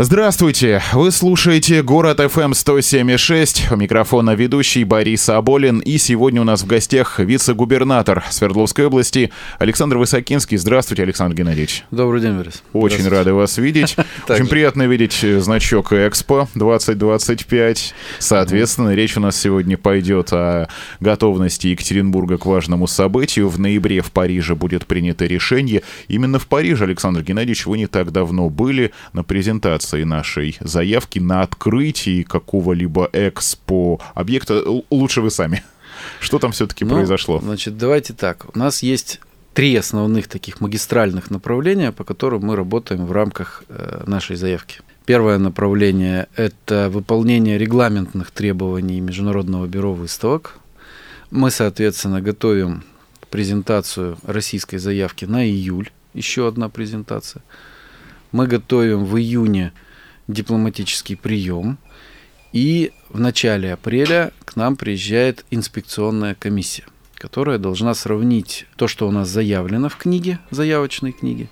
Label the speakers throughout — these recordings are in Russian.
Speaker 1: Здравствуйте! Вы слушаете «Город FM 107.6». У микрофона ведущий Борис Аболин. И сегодня у нас в гостях вице-губернатор Свердловской области Александр Высокинский. Здравствуйте, Александр Геннадьевич.
Speaker 2: Добрый день, Борис.
Speaker 1: Очень рады вас видеть. Очень приятно видеть значок Экспо 2025. Соответственно, речь у нас сегодня пойдет о готовности Екатеринбурга к важному событию. В ноябре в Париже будет принято решение. Именно в Париже, Александр Геннадьевич, вы не так давно были на презентации презентации нашей заявки на открытие какого-либо экспо объекта. Лучше вы сами. Что там все-таки ну, произошло?
Speaker 2: Значит, давайте так. У нас есть три основных таких магистральных направления, по которым мы работаем в рамках э, нашей заявки. Первое направление – это выполнение регламентных требований Международного бюро выставок. Мы, соответственно, готовим презентацию российской заявки на июль, еще одна презентация – мы готовим в июне дипломатический прием, и в начале апреля к нам приезжает инспекционная комиссия, которая должна сравнить то, что у нас заявлено в книге, заявочной книге,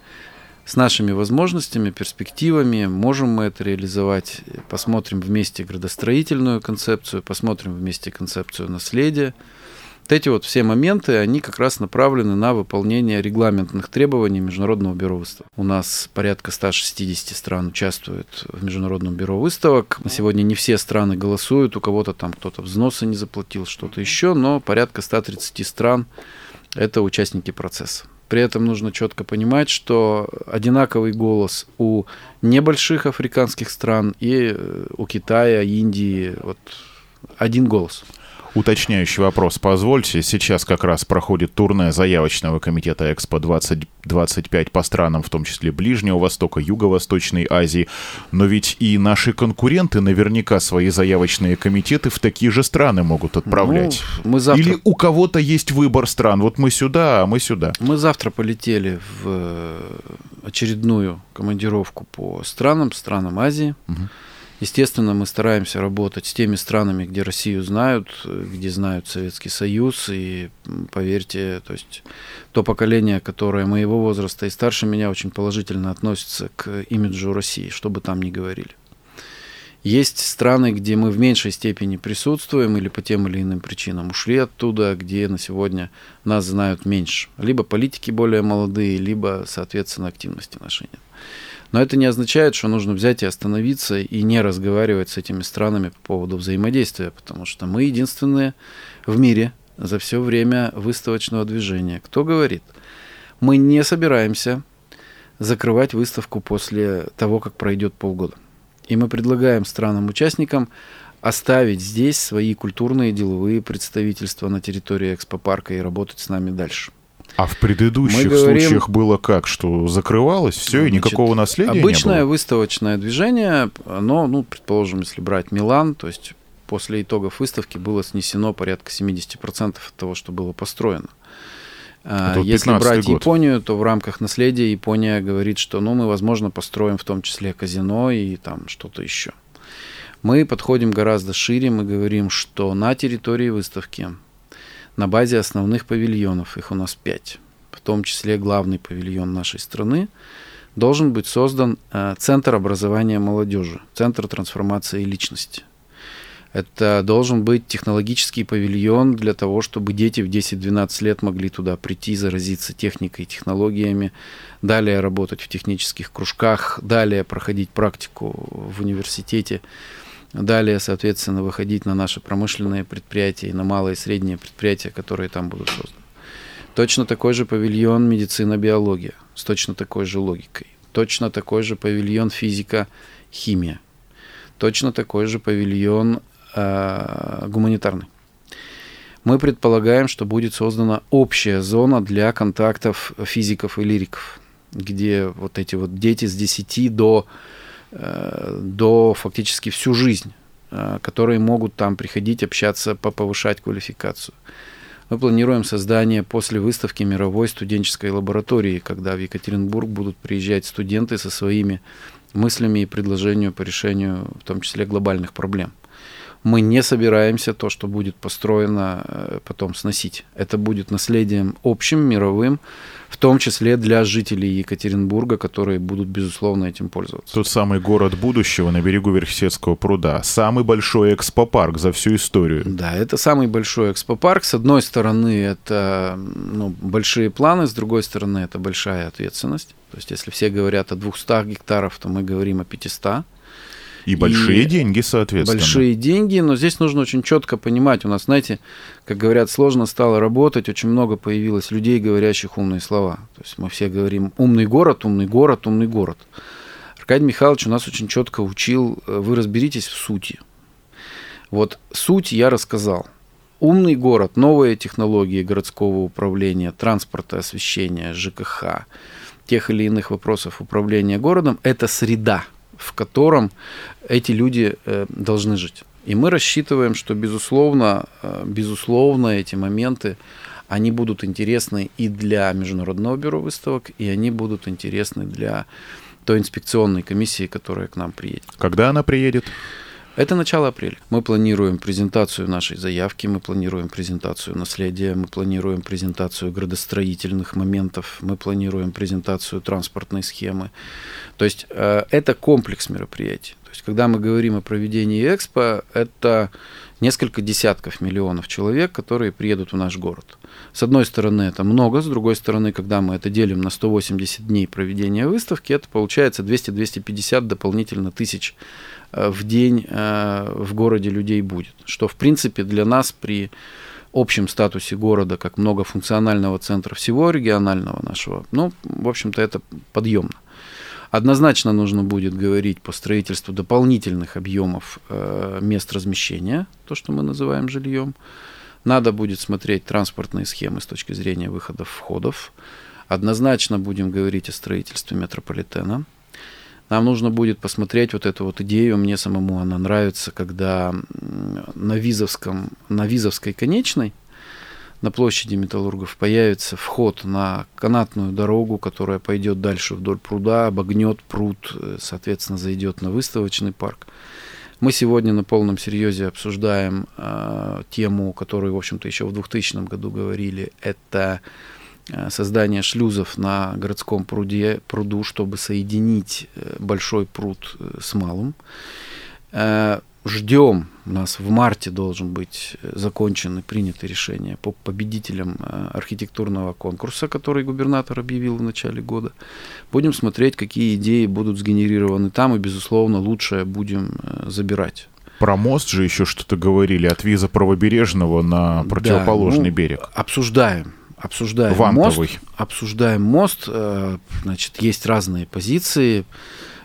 Speaker 2: с нашими возможностями, перспективами, можем мы это реализовать, посмотрим вместе градостроительную концепцию, посмотрим вместе концепцию наследия, вот эти вот все моменты, они как раз направлены на выполнение регламентных требований Международного бюро выставок. У нас порядка 160 стран участвуют в Международном бюро выставок. На сегодня не все страны голосуют, у кого-то там кто-то взносы не заплатил, что-то еще, но порядка 130 стран – это участники процесса. При этом нужно четко понимать, что одинаковый голос у небольших африканских стран и э, у Китая, Индии, вот один голос
Speaker 1: уточняющий вопрос. Позвольте, сейчас как раз проходит турне заявочного комитета Экспо 2025 по странам, в том числе Ближнего Востока, Юго-Восточной Азии. Но ведь и наши конкуренты наверняка свои заявочные комитеты в такие же страны могут отправлять. Ну, мы завтра... Или у кого-то есть выбор стран. Вот мы сюда, а мы сюда.
Speaker 2: Мы завтра полетели в э, очередную командировку по странам, странам Азии. Угу. Естественно, мы стараемся работать с теми странами, где Россию знают, где знают Советский Союз. И поверьте, то есть то поколение, которое моего возраста и старше меня, очень положительно относится к имиджу России, что бы там ни говорили. Есть страны, где мы в меньшей степени присутствуем или по тем или иным причинам ушли оттуда, где на сегодня нас знают меньше. Либо политики более молодые, либо, соответственно, активности нашей нет. Но это не означает, что нужно взять и остановиться и не разговаривать с этими странами по поводу взаимодействия, потому что мы единственные в мире за все время выставочного движения. Кто говорит? Мы не собираемся закрывать выставку после того, как пройдет полгода. И мы предлагаем странам-участникам оставить здесь свои культурные деловые представительства на территории экспопарка и работать с нами дальше.
Speaker 1: А в предыдущих говорим, случаях было как, что закрывалось все значит, и никакого наследия
Speaker 2: Обычное
Speaker 1: не было?
Speaker 2: выставочное движение, оно, ну, предположим, если брать Милан, то есть после итогов выставки было снесено порядка 70% от того, что было построено. А, если брать год. Японию, то в рамках наследия Япония говорит, что ну, мы, возможно, построим в том числе казино и там что-то еще. Мы подходим гораздо шире, мы говорим, что на территории выставки на базе основных павильонов, их у нас пять, в том числе главный павильон нашей страны, должен быть создан э, Центр образования молодежи, Центр трансформации личности. Это должен быть технологический павильон для того, чтобы дети в 10-12 лет могли туда прийти, заразиться техникой и технологиями, далее работать в технических кружках, далее проходить практику в университете. Далее, соответственно, выходить на наши промышленные предприятия и на малые и средние предприятия, которые там будут созданы. Точно такой же павильон медицина-биология с точно такой же логикой. Точно такой же павильон физика-химия. Точно такой же павильон э, гуманитарный. Мы предполагаем, что будет создана общая зона для контактов физиков и лириков, где вот эти вот дети с 10 до до фактически всю жизнь, э, которые могут там приходить, общаться, повышать квалификацию. Мы планируем создание после выставки мировой студенческой лаборатории, когда в Екатеринбург будут приезжать студенты со своими мыслями и предложениями по решению, в том числе глобальных проблем. Мы не собираемся то, что будет построено, э, потом сносить. Это будет наследием общим, мировым, в том числе для жителей Екатеринбурга, которые будут, безусловно, этим пользоваться.
Speaker 1: Тот самый город будущего на берегу Верхесецкого пруда. Самый большой экспопарк за всю историю.
Speaker 2: Да, это самый большой экспопарк. С одной стороны, это ну, большие планы, с другой стороны, это большая ответственность. То есть, если все говорят о 200 гектаров, то мы говорим о 500.
Speaker 1: И большие и деньги, соответственно.
Speaker 2: Большие деньги, но здесь нужно очень четко понимать. У нас, знаете, как говорят, сложно стало работать, очень много появилось людей, говорящих умные слова. То есть мы все говорим умный город, умный город, умный город. Аркадий Михайлович у нас очень четко учил, э, вы разберитесь в сути. Вот суть я рассказал. Умный город, новые технологии городского управления, транспорта, освещения, ЖКХ, тех или иных вопросов управления городом – это среда – в котором эти люди э, должны жить. И мы рассчитываем, что, безусловно, э, безусловно, эти моменты, они будут интересны и для Международного бюро выставок, и они будут интересны для той инспекционной комиссии, которая к нам приедет.
Speaker 1: Когда она приедет?
Speaker 2: Это начало апреля. Мы планируем презентацию нашей заявки, мы планируем презентацию наследия, мы планируем презентацию градостроительных моментов, мы планируем презентацию транспортной схемы. То есть э, это комплекс мероприятий. То есть когда мы говорим о проведении экспо, это несколько десятков миллионов человек, которые приедут в наш город. С одной стороны, это много, с другой стороны, когда мы это делим на 180 дней проведения выставки, это получается 200-250 дополнительно тысяч в день э, в городе людей будет. Что, в принципе, для нас при общем статусе города, как многофункционального центра всего регионального нашего, ну, в общем-то, это подъемно. Однозначно нужно будет говорить по строительству дополнительных объемов э, мест размещения, то, что мы называем жильем. Надо будет смотреть транспортные схемы с точки зрения выходов, входов. Однозначно будем говорить о строительстве метрополитена. Нам нужно будет посмотреть вот эту вот идею, мне самому она нравится, когда на Визовском, на Визовской конечной, на площади Металлургов появится вход на канатную дорогу, которая пойдет дальше вдоль пруда, обогнет пруд, э, соответственно, зайдет на выставочный парк. Мы сегодня на полном серьезе обсуждаем э, тему, которую, в общем-то, еще в 2000 году говорили. Это создание шлюзов на городском пруде, пруду, чтобы соединить э, большой пруд э, с малым. Ждем, у нас в марте должен быть закончен и принято решение по победителям архитектурного конкурса, который губернатор объявил в начале года. Будем смотреть, какие идеи будут сгенерированы там, и, безусловно, лучшее будем забирать.
Speaker 1: Про мост же еще что-то говорили от виза правобережного на противоположный
Speaker 2: да, ну,
Speaker 1: берег.
Speaker 2: Обсуждаем обсуждаем
Speaker 1: Вантовый.
Speaker 2: мост. Обсуждаем мост. Э, значит, есть разные позиции.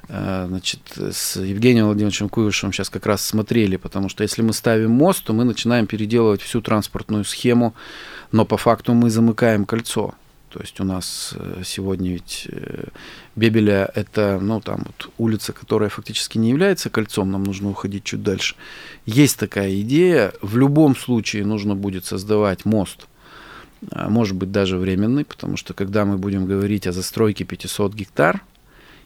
Speaker 2: Э, значит, с Евгением Владимировичем Куевышевым сейчас как раз смотрели, потому что если мы ставим мост, то мы начинаем переделывать всю транспортную схему, но по факту мы замыкаем кольцо. То есть у нас э, сегодня ведь Бебеля это, ну, там вот улица, которая фактически не является кольцом, нам нужно уходить чуть дальше. Есть такая идея. В любом случае нужно будет создавать мост может быть даже временный, потому что когда мы будем говорить о застройке 500 гектар,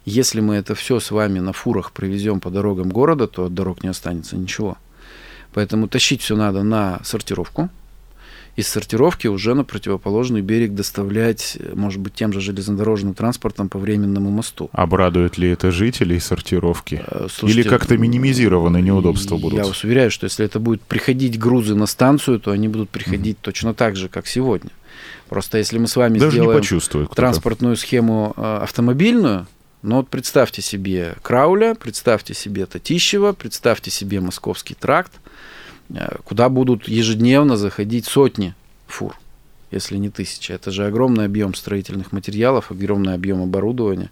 Speaker 2: если мы это все с вами на фурах привезем по дорогам города, то от дорог не останется ничего. Поэтому тащить все надо на сортировку, из сортировки уже на противоположный берег доставлять, может быть, тем же железнодорожным транспортом по временному мосту.
Speaker 1: Обрадует ли это жителей сортировки? Э, слушайте, Или как-то минимизированы неудобства будут?
Speaker 2: Я вас уверяю, что если это будет приходить грузы на станцию, то они будут приходить mm-hmm. точно так же, как сегодня. Просто если мы с вами Даже сделаем транспортную схему э, автомобильную, ну вот представьте себе Крауля, представьте себе Татищева, представьте себе Московский тракт, Э, куда будут ежедневно заходить сотни фур, если не тысячи. Это же огромный объем строительных материалов, огромный объем оборудования.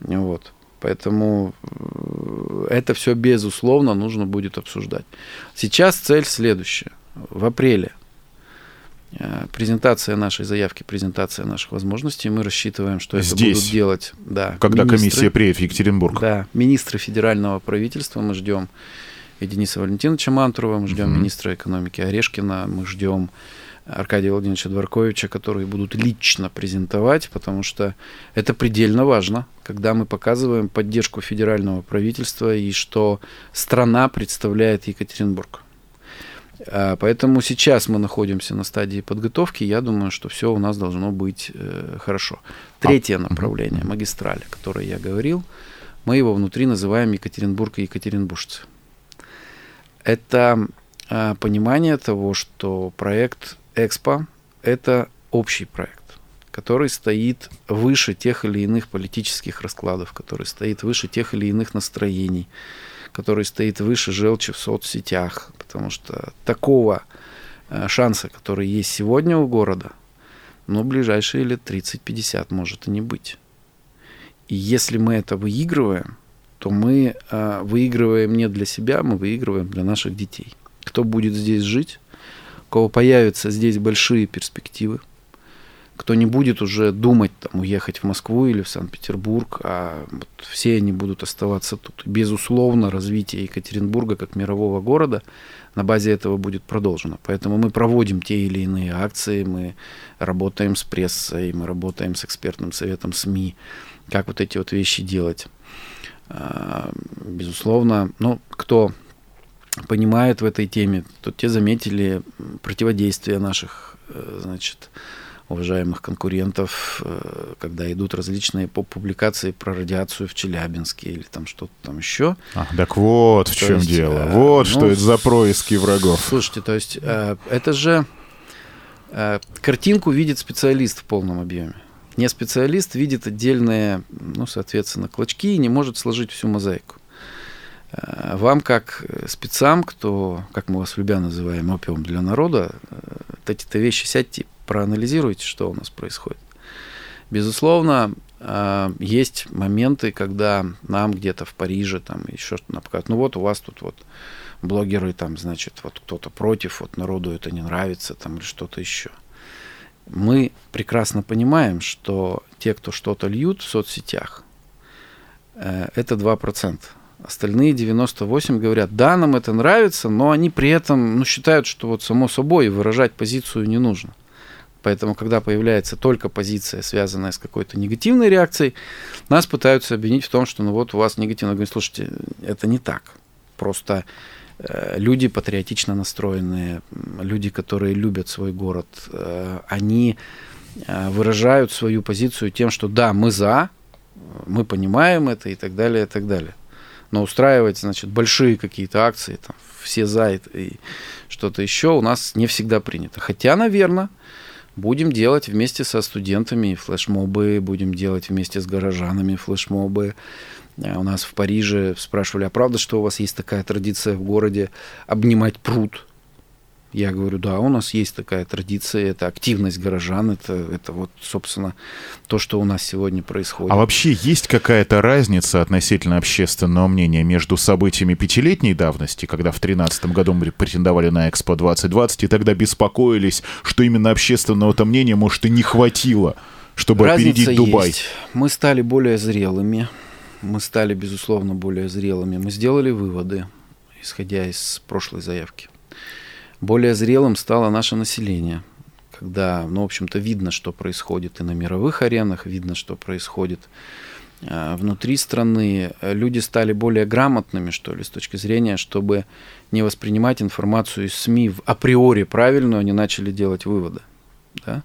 Speaker 2: Вот. Поэтому э, это все, безусловно, нужно будет обсуждать. Сейчас цель следующая. В апреле э, презентация нашей заявки, презентация наших возможностей. Мы рассчитываем, что это Здесь, будут делать.
Speaker 1: Да, когда министры, комиссия приедет в Екатеринбург.
Speaker 2: Да, министры федерального правительства мы ждем и Дениса Валентиновича Мантурова, мы ждем угу. министра экономики Орешкина, мы ждем Аркадия Владимировича Дворковича, которые будут лично презентовать, потому что это предельно важно, когда мы показываем поддержку федерального правительства и что страна представляет Екатеринбург. А, поэтому сейчас мы находимся на стадии подготовки. Я думаю, что все у нас должно быть э, хорошо. Третье направление, магистраль, о которой я говорил, мы его внутри называем Екатеринбург и екатеринбуржцы. Это э, понимание того, что проект Экспо – это общий проект который стоит выше тех или иных политических раскладов, который стоит выше тех или иных настроений, который стоит выше желчи в соцсетях, потому что такого э, шанса, который есть сегодня у города, но в ближайшие лет 30-50 может и не быть. И если мы это выигрываем, то мы э, выигрываем не для себя, мы выигрываем для наших детей. Кто будет здесь жить, у кого появятся здесь большие перспективы, кто не будет уже думать там, уехать в Москву или в Санкт-Петербург, а вот все они будут оставаться тут. Безусловно, развитие Екатеринбурга как мирового города на базе этого будет продолжено. Поэтому мы проводим те или иные акции, мы работаем с прессой, мы работаем с экспертным советом СМИ, как вот эти вот вещи делать. А, безусловно, ну, кто понимает в этой теме, то те заметили противодействие наших, э, значит, уважаемых конкурентов, э, когда идут различные публикации про радиацию в Челябинске или там что-то там еще.
Speaker 1: А, так вот в то чем есть, дело. Э, вот ну, что это за происки врагов.
Speaker 2: Слушайте, то есть это же картинку видит специалист в полном объеме. Не специалист видит отдельные, ну, соответственно, клочки и не может сложить всю мозаику. Э, вам, как спецам, кто, как мы вас любя называем, опиум для народа, э, эти-то вещи сядьте проанализируйте, что у нас происходит. Безусловно, есть моменты, когда нам где-то в Париже там еще что-то показывают. Ну вот у вас тут вот блогеры там, значит, вот кто-то против, вот народу это не нравится там или что-то еще. Мы прекрасно понимаем, что те, кто что-то льют в соцсетях, э, это 2%. Остальные 98 говорят, да, нам это нравится, но они при этом ну, считают, что вот само собой выражать позицию не нужно. Поэтому, когда появляется только позиция, связанная с какой-то негативной реакцией, нас пытаются обвинить в том, что ну вот у вас негативно. Говорю, слушайте, это не так. Просто люди патриотично настроенные, люди, которые любят свой город, э, они э, выражают свою позицию тем, что да, мы за, мы понимаем это и так далее, и так далее. Но устраивать, значит, большие какие-то акции, там, все за и что-то еще у нас не всегда принято. Хотя, наверное, Будем делать вместе со студентами флешмобы, будем делать вместе с горожанами флешмобы. Э, у нас в Париже спрашивали, а правда, что у вас есть такая традиция в городе обнимать пруд? Я говорю, да, у нас есть такая традиция, это активность горожан, это, это вот, собственно, то, что у нас сегодня происходит.
Speaker 1: А вообще есть какая-то разница относительно общественного мнения между событиями пятилетней давности, когда в 2013 году мы претендовали на Экспо 2020, и тогда беспокоились, что именно общественного-то мнения, может, и не хватило, чтобы Разница опередить Дубай? Есть.
Speaker 2: Мы стали более зрелыми, мы стали, безусловно, более зрелыми. Мы сделали выводы, исходя из прошлой заявки. Более зрелым стало наше население, когда, ну, в общем-то, видно, что происходит и на мировых аренах, видно, что происходит э, внутри страны. Люди стали более грамотными, что ли, с точки зрения, чтобы не воспринимать информацию из СМИ в априори правильную, они начали делать выводы. Да?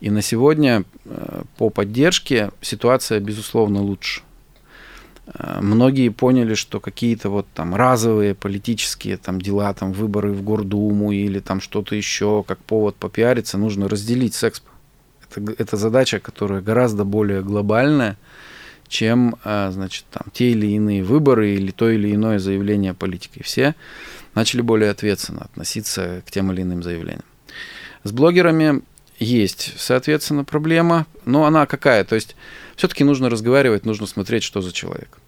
Speaker 2: И на сегодня э, по поддержке ситуация, безусловно, лучше. Э, многие поняли, что какие-то вот там разовые политические там дела, там выборы в Гордуму или там что-то еще, как повод попиариться, нужно разделить с Экспо. Это, это задача, которая гораздо более глобальная, чем, э, значит, там те или иные выборы или то или иное заявление политики. Все начали более ответственно относиться к тем или иным заявлениям. С блогерами есть, соответственно, проблема, но она какая? То есть все-таки нужно разговаривать, нужно смотреть, что за человек.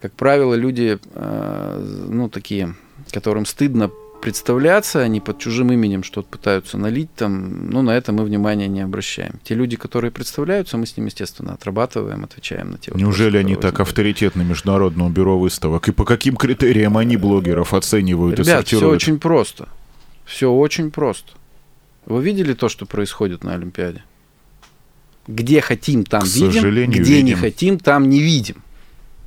Speaker 2: Как правило, люди, э, ну, такие, которым стыдно представляться, они под чужим именем что-то пытаются налить там, ну, на это мы внимания не обращаем. Те люди, которые представляются, мы с ними, естественно, отрабатываем, отвечаем на те
Speaker 1: вопросы. Неужели они так авторитетны Международному бюро выставок? И по каким критериям они блогеров оценивают
Speaker 2: Ребят, и сортируют? все очень просто. Все очень просто. Вы видели то, что происходит на Олимпиаде? Где хотим, там К видим, где видим. не хотим, там не видим.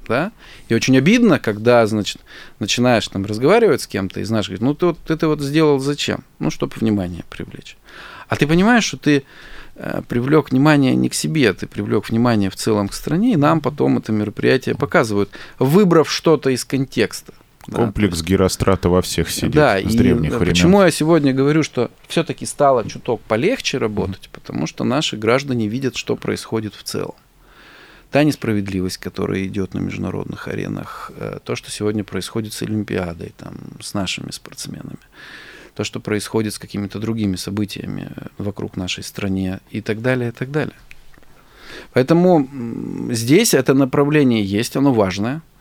Speaker 2: Да? И очень обидно, когда, значит, начинаешь там разговаривать с кем-то и знаешь, говорит, ну ты вот это вот сделал зачем? Ну, чтобы внимание привлечь. А ты понимаешь, что ты э, привлек внимание не к себе, ты привлек внимание в целом к стране, и нам потом это мероприятие показывают, выбрав что-то из контекста.
Speaker 1: Комплекс да, Герострата во всех сидит да, с древних и времен.
Speaker 2: Почему я сегодня говорю, что все-таки стало чуток полегче работать, mm-hmm. потому что наши граждане видят, что происходит в целом. Та несправедливость, которая идет на международных аренах, э, то, что сегодня происходит с Олимпиадой, там, с нашими спортсменами, то, что происходит с какими-то другими событиями вокруг нашей страны и так далее, и так далее. Поэтому здесь это направление есть, оно важное –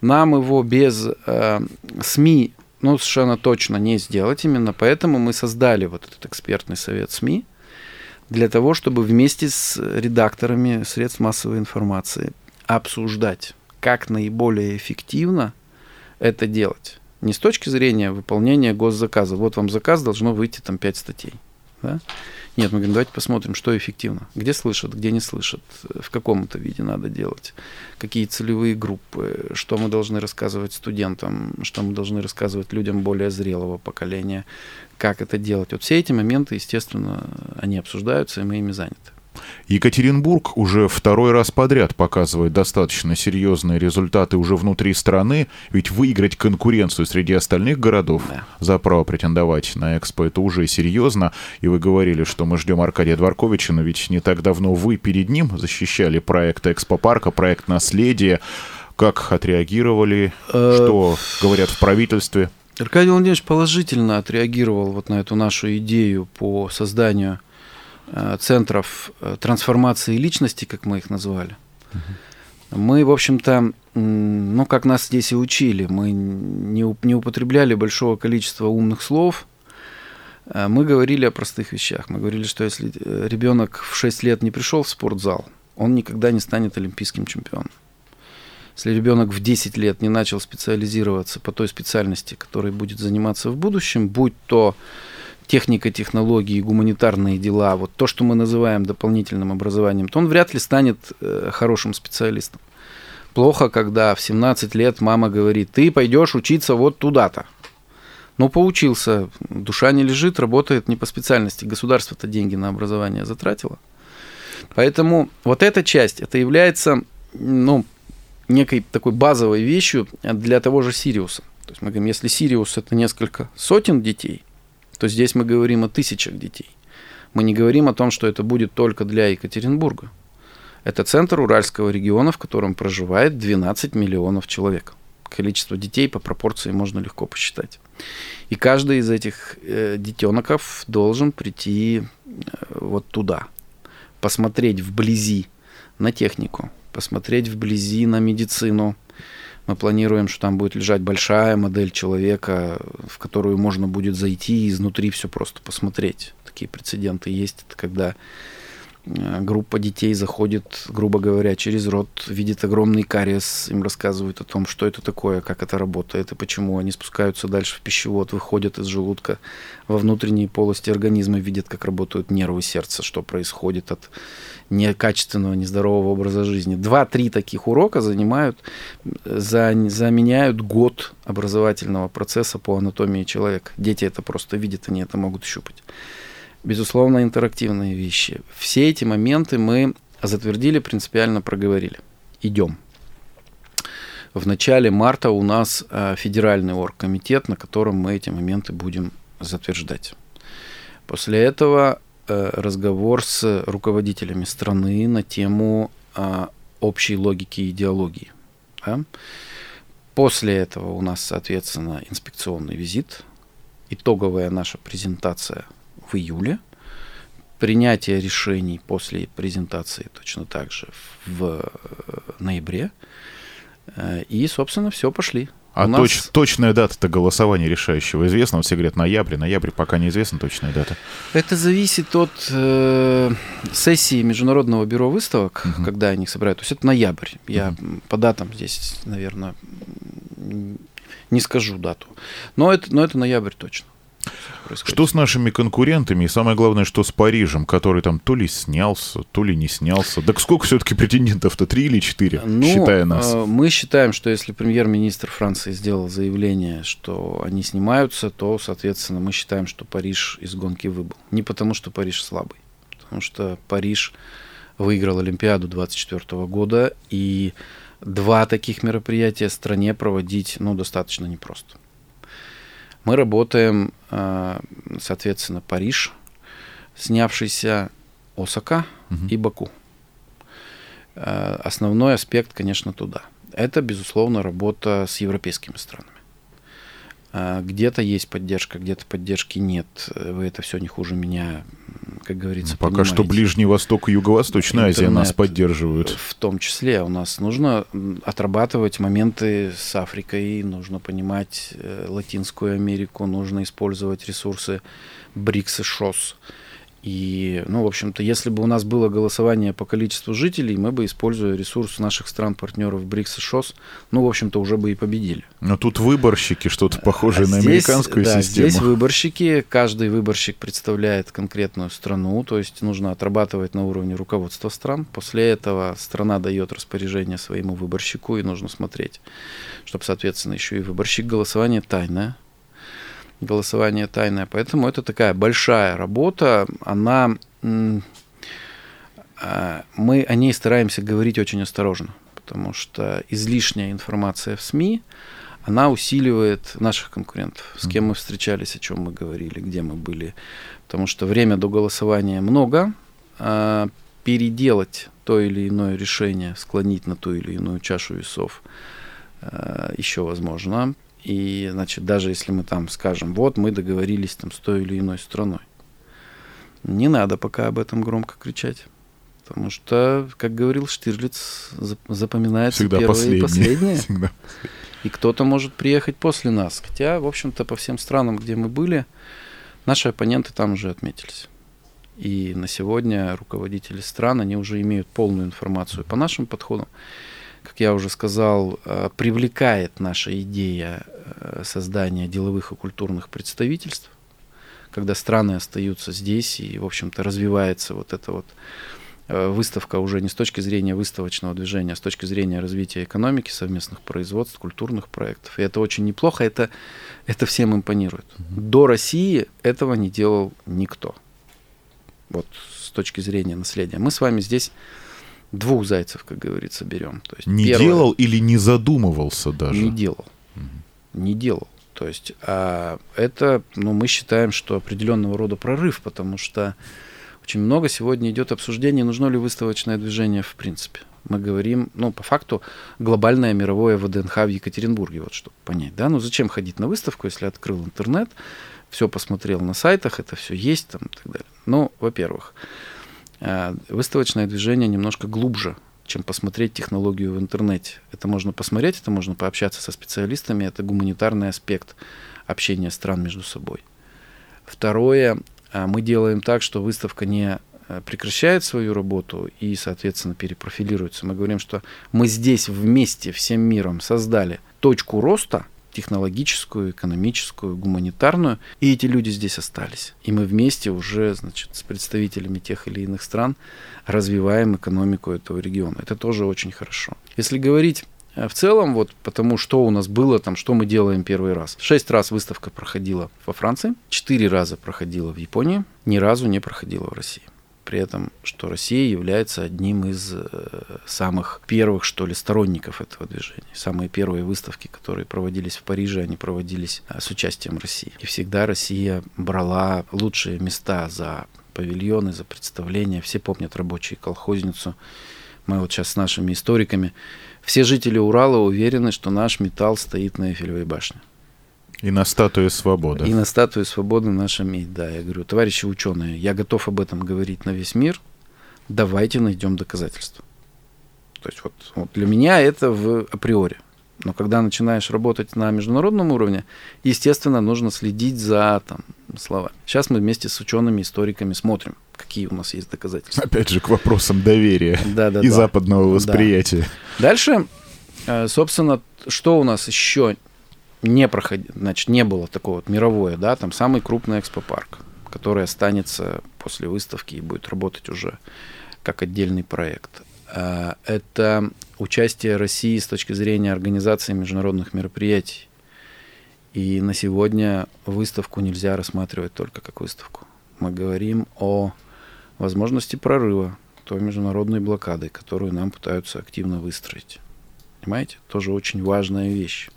Speaker 2: нам его без э, СМИ ну, совершенно точно не сделать. Именно поэтому мы создали вот этот экспертный совет СМИ для того, чтобы вместе с редакторами средств массовой информации обсуждать, как наиболее эффективно это делать. Не с точки зрения выполнения госзаказа. Вот вам заказ, должно выйти там 5 статей. Да? Нет, мы говорим, давайте посмотрим, что эффективно. Где слышат, где не слышат, в каком это виде надо делать, какие целевые группы, что мы должны рассказывать студентам, что мы должны рассказывать людям более зрелого поколения, как это делать. Вот все эти моменты, естественно, они обсуждаются, и мы ими заняты.
Speaker 1: Екатеринбург уже второй раз подряд показывает достаточно серьезные результаты уже внутри страны, ведь выиграть конкуренцию среди остальных городов да. за право претендовать на Экспо это уже серьезно. И вы говорили, что мы ждем Аркадия Дворковича, но ведь не так давно вы перед ним защищали проект Экспо-парка, проект наследия. Как отреагировали? Э, что говорят в правительстве?
Speaker 2: Аркадий Владимирович положительно отреагировал вот на эту нашу идею по созданию центров э, трансформации личности, как мы их назвали, угу. мы, в общем-то, ну, как нас здесь и учили, мы не, не употребляли большого количества умных слов, э, мы говорили о простых вещах. Мы говорили, что если ребенок в 6 лет не пришел в спортзал, он никогда не станет олимпийским чемпионом. Если ребенок в 10 лет не начал специализироваться по той специальности, которой будет заниматься в будущем, будь то техника, технологии, гуманитарные дела, вот то, что мы называем дополнительным образованием, то он вряд ли станет э, хорошим специалистом. Плохо, когда в 17 лет мама говорит, ты пойдешь учиться вот туда-то. Ну, поучился, душа не лежит, работает не по специальности. Государство-то деньги на образование затратило. Поэтому вот эта часть, это является, ну, некой такой базовой вещью для того же Сириуса. То есть мы говорим, если Сириус это несколько сотен детей, то здесь мы говорим о тысячах детей. Мы не говорим о том, что это будет только для Екатеринбурга. Это центр Уральского региона, в котором проживает 12 миллионов человек. Количество детей по пропорции можно легко посчитать. И каждый из этих э, детеноков должен прийти э, вот туда, посмотреть вблизи на технику, посмотреть вблизи на медицину, мы планируем, что там будет лежать большая модель человека, в которую можно будет зайти и изнутри все просто посмотреть. Такие прецеденты есть, это когда группа детей заходит, грубо говоря, через рот, видит огромный кариес, им рассказывают о том, что это такое, как это работает и почему. Они спускаются дальше в пищевод, выходят из желудка во внутренние полости организма, видят, как работают нервы сердца, что происходит от некачественного, нездорового образа жизни. Два-три таких урока занимают, за, заменяют год образовательного процесса по анатомии человека. Дети это просто видят, они это могут щупать. Безусловно, интерактивные вещи. Все эти моменты мы затвердили, принципиально проговорили. Идем. В начале марта у нас э, федеральный оргкомитет, на котором мы эти моменты будем затверждать. После этого Э, разговор с руководителями страны на тему а, общей логики и идеологии. После этого у нас, соответственно, инспекционный визит, итоговая наша презентация в июле, принятие решений после презентации точно так же в э, ноябре. Э, и, собственно, все, пошли.
Speaker 1: А нас... точ, точная дата-то голосования решающего известна? Все говорят ноябрь. Ноябрь пока неизвестна точная дата.
Speaker 2: Это зависит от э, сессии Международного бюро выставок, угу. когда они их собирают. То есть это ноябрь. Я угу. по датам здесь, наверное, не скажу дату. Но это, но это ноябрь точно.
Speaker 1: Происходит. Что с нашими конкурентами и самое главное, что с Парижем, который там то ли снялся, то ли не снялся. Так сколько все-таки претендентов-то? Три или четыре,
Speaker 2: ну, считая нас? Э, мы считаем, что если премьер-министр Франции сделал заявление, что они снимаются, то, соответственно, мы считаем, что Париж из гонки выбыл. Не потому, что Париж слабый, потому что Париж выиграл Олимпиаду 24 года, и два таких мероприятия стране проводить ну, достаточно непросто. Мы работаем, э, соответственно, Париж, снявшийся Осака угу. и Баку. Э, основной аспект, конечно, туда. Это, безусловно, работа с европейскими странами. Э, где-то есть поддержка, где-то поддержки нет. Вы это все не хуже меня как говорится.
Speaker 1: Ну, пока понимаете. что Ближний Восток и Юго-Восточная Азия нас поддерживают.
Speaker 2: В том числе у нас нужно отрабатывать моменты с Африкой, нужно понимать э, Латинскую Америку, нужно использовать ресурсы БРИКС и ШОС. И, ну, в общем-то, если бы у нас было голосование по количеству жителей, мы бы, используя ресурс наших стран-партнеров БРИКС и ШОС, ну, в общем-то, уже бы и победили.
Speaker 1: Но тут выборщики, что-то похожее а на здесь, американскую да, систему.
Speaker 2: Здесь выборщики, каждый выборщик представляет конкретную страну, то есть нужно отрабатывать на уровне руководства стран. После этого страна дает распоряжение своему выборщику, и нужно смотреть, чтобы, соответственно, еще и выборщик голосование тайное, голосование тайное. Поэтому это такая большая работа. Она, а, мы о ней стараемся говорить очень осторожно, потому что излишняя информация в СМИ, она усиливает наших конкурентов, с кем мы встречались, о чем мы говорили, где мы были. Потому что время до голосования много, а переделать то или иное решение, склонить на ту или иную чашу весов а, еще возможно. И, значит, даже если мы там скажем, вот мы договорились там с той или иной страной, не надо пока об этом громко кричать. Потому что, как говорил Штирлиц, запоминается Всегда первое последнее. и последнее. Всегда. И кто-то может приехать после нас. Хотя, в общем-то, по всем странам, где мы были, наши оппоненты там уже отметились. И на сегодня руководители стран, они уже имеют полную информацию по нашим подходам как я уже сказал, э, привлекает наша идея э, создания деловых и культурных представительств, когда страны остаются здесь и, в общем-то, развивается вот эта вот э, выставка уже не с точки зрения выставочного движения, а с точки зрения развития экономики, совместных производств, культурных проектов. И это очень неплохо, это, это всем импонирует. До России этого не делал никто. Вот с точки зрения наследия. Мы с вами здесь двух зайцев, как говорится, берем.
Speaker 1: То есть не первое, делал или не задумывался даже?
Speaker 2: Не делал. Угу. Не делал. То есть а это, ну, мы считаем, что определенного рода прорыв, потому что очень много сегодня идет обсуждение, нужно ли выставочное движение в принципе. Мы говорим, ну, по факту, глобальное мировое ВДНХ в Екатеринбурге, вот чтобы понять, да, ну, зачем ходить на выставку, если открыл интернет, все посмотрел на сайтах, это все есть там и так далее. Ну, во-первых, выставочное движение немножко глубже, чем посмотреть технологию в интернете. Это можно посмотреть, это можно пообщаться со специалистами, это гуманитарный аспект общения стран между собой. Второе, э, мы делаем так, что выставка не э, прекращает свою работу и, соответственно, перепрофилируется. Мы говорим, что мы здесь вместе всем миром создали точку роста – технологическую, экономическую, гуманитарную. И эти люди здесь остались. И мы вместе уже, значит, с представителями тех или иных стран развиваем экономику этого региона. Это тоже очень хорошо. Если говорить э, в целом, вот потому что у нас было, там, что мы делаем первый раз. Шесть раз выставка проходила во Франции, четыре раза проходила в Японии, ни разу не проходила в России при этом, что Россия является одним из э, самых первых, что ли, сторонников этого движения. Самые первые выставки, которые проводились в Париже, они проводились э, с участием России. И всегда Россия брала лучшие места за павильоны, за представления. Все помнят рабочие колхозницу. Мы вот сейчас с нашими историками. Все жители Урала уверены, что наш металл стоит на Эйфелевой башне.
Speaker 1: И на статуе свободы.
Speaker 2: И на статуе свободы наша медь, да. Я говорю, товарищи ученые, я готов об этом говорить на весь мир. Давайте найдем доказательства. То есть вот, вот для меня это в априори. Но когда начинаешь работать на международном уровне, естественно, нужно следить за там, словами. Сейчас мы вместе с учеными, историками смотрим, какие у нас есть доказательства.
Speaker 1: Опять же, к вопросам доверия да, да, и да. западного восприятия.
Speaker 2: Да. Дальше, э, собственно, что у нас еще не проходи, значит, не было такого вот мировое, да, там самый крупный экспопарк, который останется после выставки и будет работать уже как отдельный проект. А, это участие России с точки зрения организации международных мероприятий. И на сегодня выставку нельзя рассматривать только как выставку. Мы говорим о возможности прорыва той международной блокады, которую нам пытаются активно выстроить. Понимаете? Тоже очень важная вещь.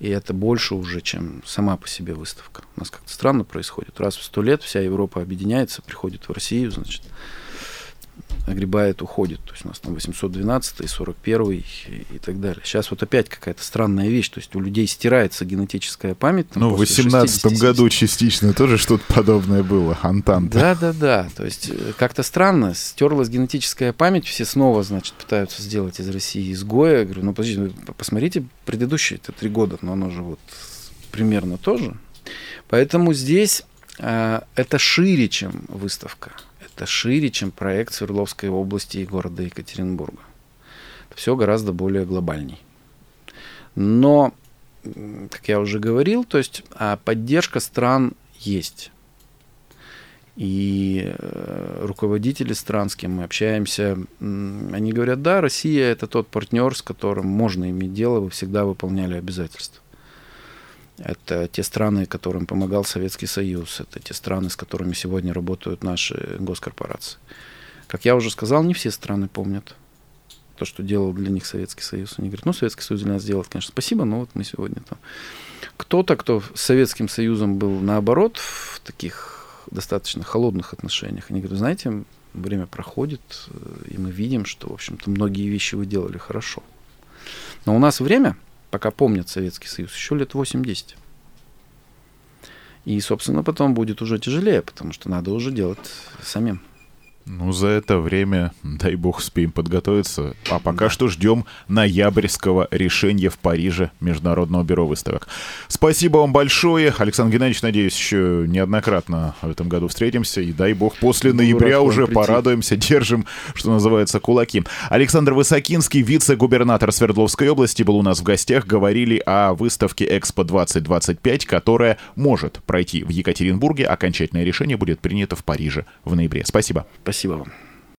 Speaker 2: И это больше уже, чем сама по себе выставка. У нас как-то странно происходит. Раз в сто лет вся Европа объединяется, приходит в Россию, значит, огребает, уходит. То есть у нас там 812, 41 и, и так далее. Сейчас вот опять какая-то странная вещь. То есть у людей стирается генетическая память.
Speaker 1: Там, ну, в 18 году частично тоже что-то подобное было, Антанта.
Speaker 2: Да, да, да. То есть э, как-то странно. Стерлась генетическая память, все снова, значит, пытаются сделать из России изгоя. Я говорю, ну, подождите, посмотрите предыдущие это три года, но оно же вот примерно тоже. Поэтому здесь э, это шире, чем выставка это шире, чем проект Свердловской области и города Екатеринбурга. Все гораздо более глобальней. Но, как я уже говорил, то есть а поддержка стран есть. И э, руководители стран, с кем мы общаемся, они говорят, да, Россия это тот партнер, с которым можно иметь дело, вы всегда выполняли обязательства. Это те страны, которым помогал Советский Союз. Это те страны, с которыми сегодня работают наши госкорпорации. Как я уже сказал, не все страны помнят то, что делал для них Советский Союз. Они говорят, ну, Советский Союз для нас сделал, конечно, спасибо, но вот мы сегодня там. Кто-то, кто с Советским Союзом был наоборот в таких достаточно холодных отношениях, они говорят, знаете, время проходит, и мы видим, что, в общем-то, многие вещи вы делали хорошо. Но у нас время – пока помнят Советский Союз, еще лет 8-10. И, собственно, потом будет уже тяжелее, потому что надо уже делать самим.
Speaker 1: Ну, за это время, дай бог, успеем подготовиться. А пока да. что ждем ноябрьского решения в Париже Международного бюро выставок. Спасибо вам большое. Александр Геннадьевич, надеюсь, еще неоднократно в этом году встретимся. И дай бог, после ноября уже прийти. порадуемся, держим, что называется, кулаки. Александр Высокинский, вице-губернатор Свердловской области, был у нас в гостях. Говорили о выставке Экспо 2025, которая может пройти в Екатеринбурге. Окончательное решение будет принято в Париже в ноябре. Спасибо.
Speaker 2: Спасибо вам.